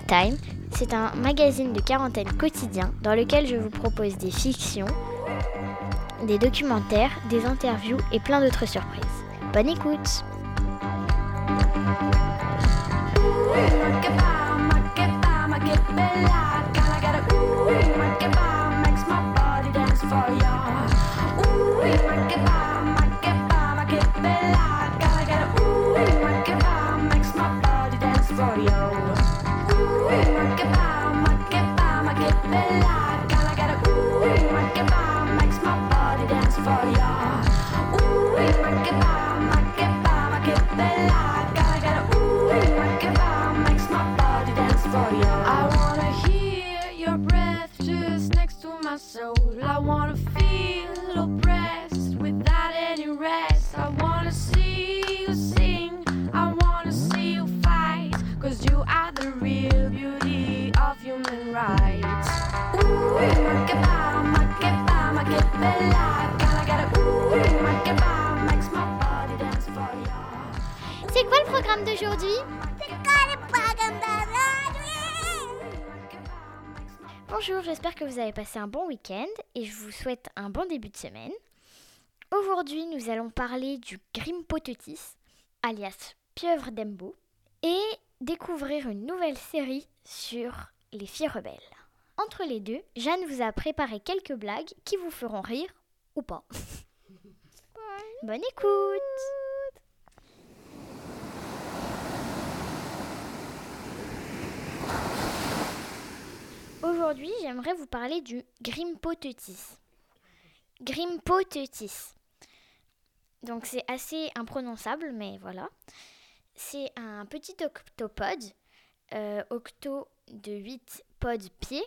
Time, c'est un magazine de quarantaine quotidien dans lequel je vous propose des fictions, des documentaires, des interviews et plein d'autres surprises. Bonne écoute programme d'aujourd'hui Bonjour, j'espère que vous avez passé un bon week-end et je vous souhaite un bon début de semaine. Aujourd'hui, nous allons parler du Grimpotetis, alias Pieuvre d'Embo, et découvrir une nouvelle série sur les filles rebelles. Entre les deux, Jeanne vous a préparé quelques blagues qui vous feront rire ou pas. Bonne écoute Aujourd'hui, j'aimerais vous parler du Grimpotetis. Grimpotetis. Donc c'est assez imprononçable, mais voilà. C'est un petit octopode, euh, octo de 8 pods pieds.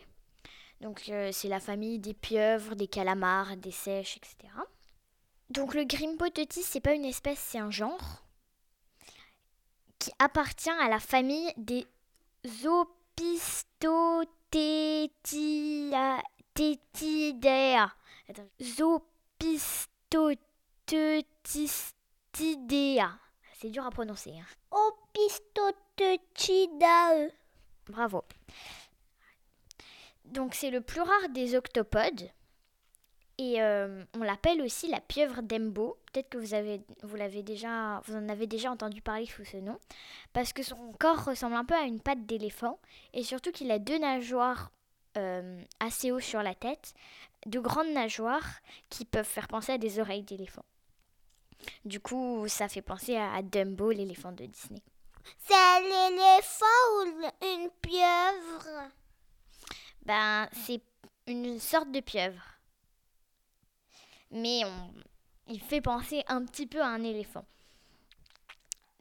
Donc euh, c'est la famille des pieuvres, des calamars, des sèches, etc. Donc le Grimpotetis, c'est pas une espèce, c'est un genre qui appartient à la famille des Zopistotetidae. Zopistotetidae. C'est dur à prononcer. Hein. Opistotetidae. Bravo. Donc c'est le plus rare des octopodes. Et euh, on l'appelle aussi la pieuvre d'Embo. Peut-être que vous, avez, vous, l'avez déjà, vous en avez déjà entendu parler sous ce nom. Parce que son corps ressemble un peu à une patte d'éléphant. Et surtout qu'il a deux nageoires euh, assez hauts sur la tête. De grandes nageoires qui peuvent faire penser à des oreilles d'éléphant. Du coup, ça fait penser à Dumbo, l'éléphant de Disney. C'est l'éléphant ou une pieuvre? Ben, c'est une sorte de pieuvre. Mais il fait penser un petit peu à un éléphant.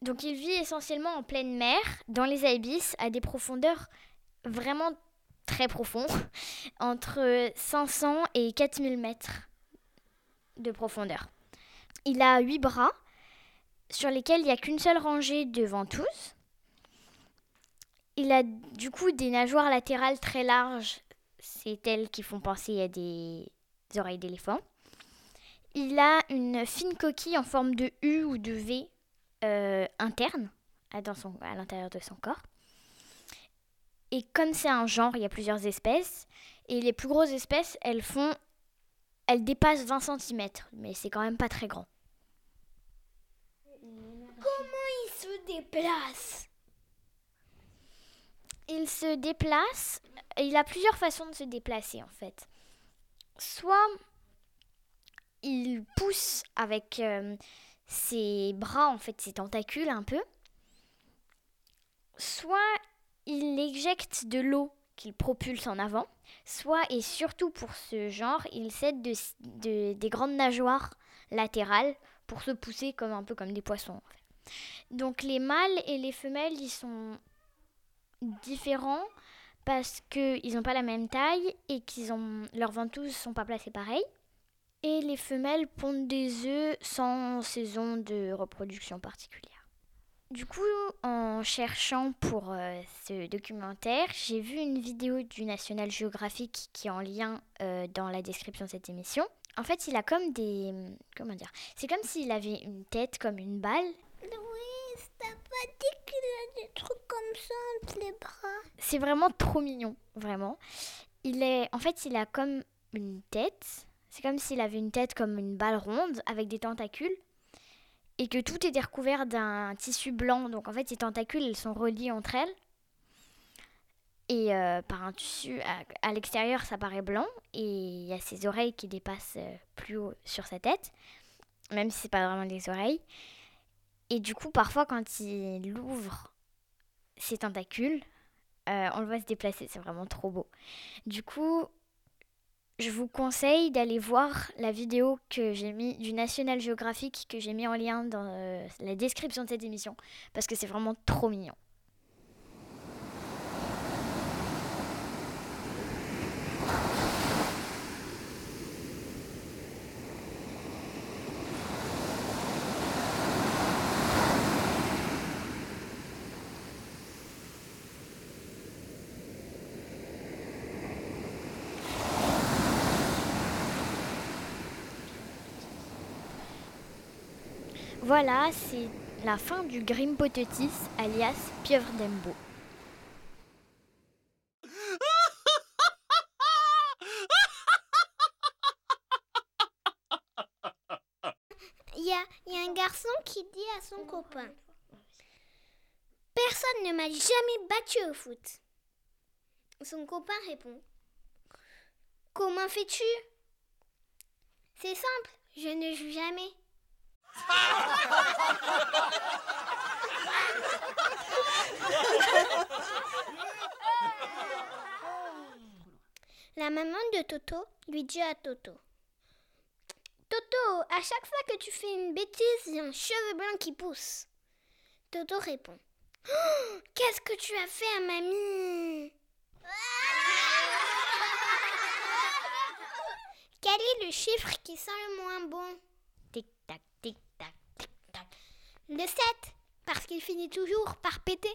Donc il vit essentiellement en pleine mer, dans les abysses, à des profondeurs vraiment très profondes, entre 500 et 4000 mètres de profondeur. Il a huit bras, sur lesquels il n'y a qu'une seule rangée de ventouses. Il a du coup des nageoires latérales très larges, c'est elles qui font penser à des oreilles d'éléphant. Il a une fine coquille en forme de U ou de V euh, interne dans son, à l'intérieur de son corps. Et comme c'est un genre, il y a plusieurs espèces. Et les plus grosses espèces, elles font. Elles dépassent 20 cm, mais c'est quand même pas très grand. Comment il se déplace? Il se déplace. Il a plusieurs façons de se déplacer en fait. Soit il pousse avec euh, ses bras, en fait, ses tentacules un peu. Soit il éjecte de l'eau qu'il propulse en avant. Soit, et surtout pour ce genre, il cède de, des grandes nageoires latérales pour se pousser comme un peu comme des poissons. Donc les mâles et les femelles, ils sont différents parce qu'ils n'ont pas la même taille et qu'ils ont leurs ventouses sont pas placées pareil. Et les femelles pondent des œufs sans saison de reproduction particulière. Du coup, en cherchant pour euh, ce documentaire, j'ai vu une vidéo du National Geographic qui est en lien euh, dans la description de cette émission. En fait, il a comme des... Comment dire C'est comme s'il avait une tête comme une balle. Louise, T'as pas dit qu'il a des trucs comme ça entre les bras? C'est vraiment trop mignon, vraiment. Il est, en fait, il a comme une tête. C'est comme s'il avait une tête comme une balle ronde avec des tentacules et que tout était recouvert d'un tissu blanc. Donc en fait, ces tentacules, elles sont reliées entre elles. Et euh, par un tissu à, l'extérieur, ça paraît blanc. Et il y a ses oreilles qui dépassent euh, plus haut sur sa tête, même si c'est pas vraiment des oreilles. Et du coup, parfois, quand il ouvre ses tentacules, euh, on le voit se déplacer. C'est vraiment trop beau. Du coup, je vous conseille d'aller voir la vidéo que j'ai mis du National Geographic que j'ai mis en lien dans euh, la description de cette émission parce que c'est vraiment trop mignon. Voilà, c'est la fin du Grimpotetis alias Pieuvre d'Embo. Il y a, il y a un garçon qui dit à son copain Personne ne m'a jamais battu au foot. Son copain répond Comment fais-tu? C'est simple, je ne joue jamais. La maman de Toto lui dit à Toto Toto, à chaque fois que tu fais une bêtise, il y a un cheveu blanc qui pousse. Toto répond Oh, Qu'est-ce que tu as fait à mamie? Quel est le chiffre qui sent le moins bon? Le 7, parce qu'il finit toujours par péter.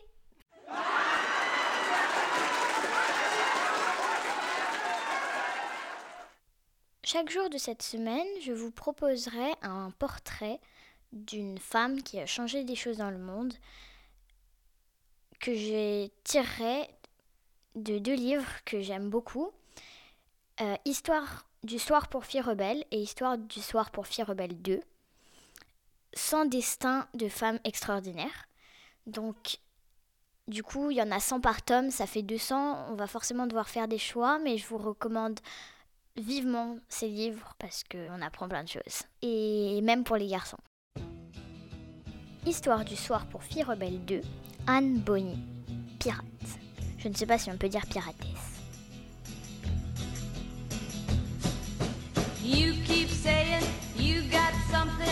Chaque jour de cette semaine, je vous proposerai un portrait d'une femme qui a changé des choses dans le monde que j'ai tiré de deux livres que j'aime beaucoup. Euh, Histoire du soir pour filles rebelles et Histoire du soir pour filles rebelles 2. Sans destin de femmes extraordinaires. Donc, du coup, il y en a 100 par tome, ça fait 200. On va forcément devoir faire des choix, mais je vous recommande vivement ces livres parce qu'on apprend plein de choses. Et même pour les garçons. Histoire du soir pour filles rebelles 2, Anne Bonny, pirate. Je ne sais pas si on peut dire piratesse. You keep saying you got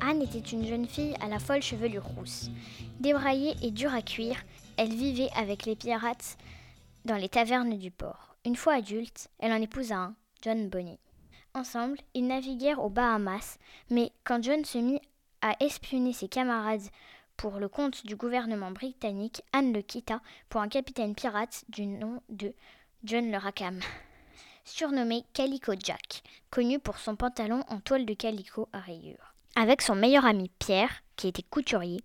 Anne était une jeune fille à la folle chevelure rousse. Débraillée et dure à cuire, elle vivait avec les pirates dans les tavernes du port. Une fois adulte, elle en épousa un, John Bonny. Ensemble, ils naviguèrent aux Bahamas, mais quand John se mit à espionner ses camarades pour le compte du gouvernement britannique, Anne le quitta pour un capitaine pirate du nom de John le Rackham, surnommé Calico Jack, connu pour son pantalon en toile de calico à rayures. Avec son meilleur ami Pierre, qui était couturier,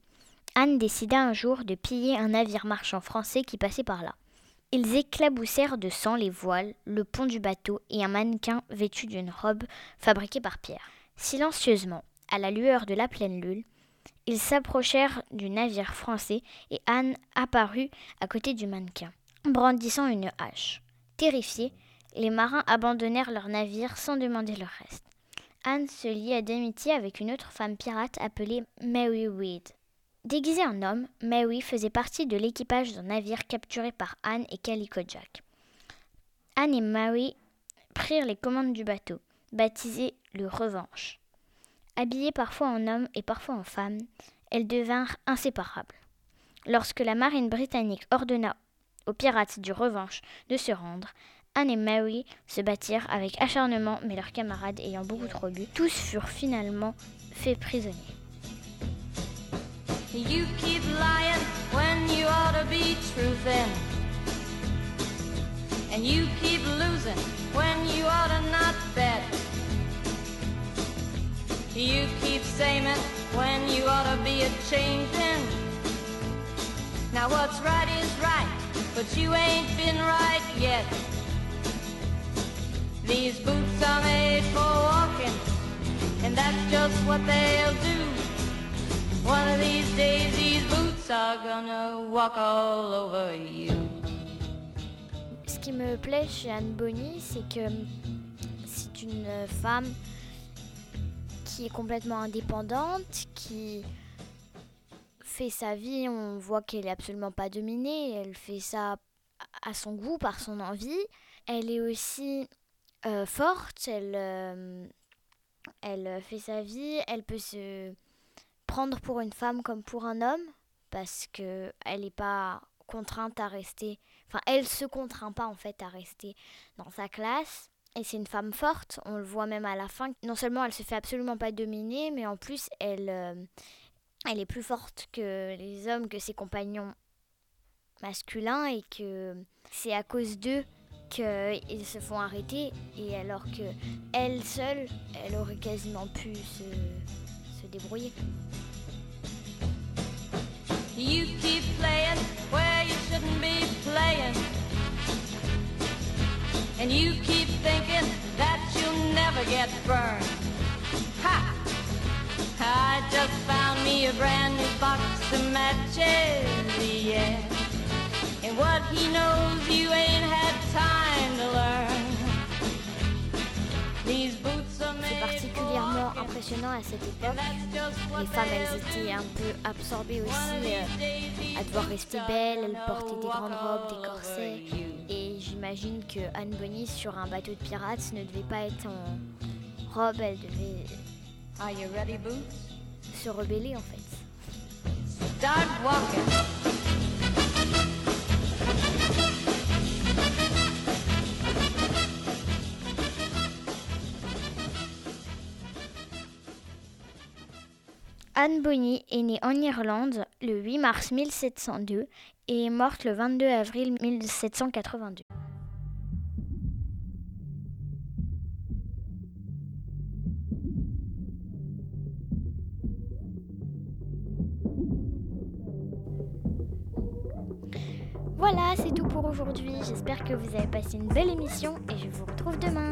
Anne décida un jour de piller un navire marchand français qui passait par là. Ils éclaboussèrent de sang les voiles, le pont du bateau et un mannequin vêtu d'une robe fabriquée par Pierre. Silencieusement, à la lueur de la pleine lune, ils s'approchèrent du navire français et Anne apparut à côté du mannequin, brandissant une hache. Terrifiés, les marins abandonnèrent leur navire sans demander leur reste. Anne se lia d'amitié avec une autre femme pirate appelée Mary Reed. Déguisée en homme, Mary faisait partie de l'équipage d'un navire capturé par Anne et Calico Jack. Anne et Mary prirent les commandes du bateau, baptisé le Revanche. Habillées parfois en hommes et parfois en femmes, elles devinrent inséparables. Lorsque la marine britannique ordonna aux pirates du Revanche de se rendre, Anne et Mary se battirent avec acharnement, mais leurs camarades ayant beaucoup trop bu, tous furent finalement faits prisonniers. You keep lying when you ought to be truthin'. And you keep losing when you ought to not bet. You keep saying when you ought to be a changing. Now what's right is right, but you ain't been right yet. These boots are made for walking, and that's just what they'll do. One of these days, these boots are gonna walk all over you. Ce qui me plaît chez Anne Bonny, c'est que c'est une femme qui est complètement indépendante, qui fait sa vie, on voit qu'elle est absolument pas dominée, elle fait ça à son goût, par son envie. Elle est aussi euh, forte, elle, euh, elle fait sa vie, elle peut se prendre pour une femme comme pour un homme, parce que elle n'est pas contrainte à rester, enfin elle se contraint pas en fait à rester dans sa classe. Et c'est une femme forte, on le voit même à la fin. Non seulement elle se fait absolument pas dominer, mais en plus elle, euh, elle est plus forte que les hommes, que ses compagnons masculins, et que c'est à cause d'eux qu'ils se font arrêter. Et alors que elle seule, elle aurait quasiment pu se, se débrouiller. You keep playing where you shouldn't be playing. And you keep thinking that you'll never get burned. Ha! I just found me a brand new box of matches, yeah. What he knows you ain't had time to learn. These boots are C'est made particulièrement impressionnant à cette époque. Les femmes, elles étaient un peu absorbées aussi euh, à devoir rester belles, elles portaient des grandes robes, des corsets. Et j'imagine que Anne Bonny, sur un bateau de pirates, ne devait pas être en robe, elle devait Are you ready, Boots? se rebeller en fait. Start walking. Anne Bonny est née en Irlande le 8 mars 1702 et est morte le 22 avril 1782. Voilà, c'est tout pour aujourd'hui. J'espère que vous avez passé une belle émission et je vous retrouve demain.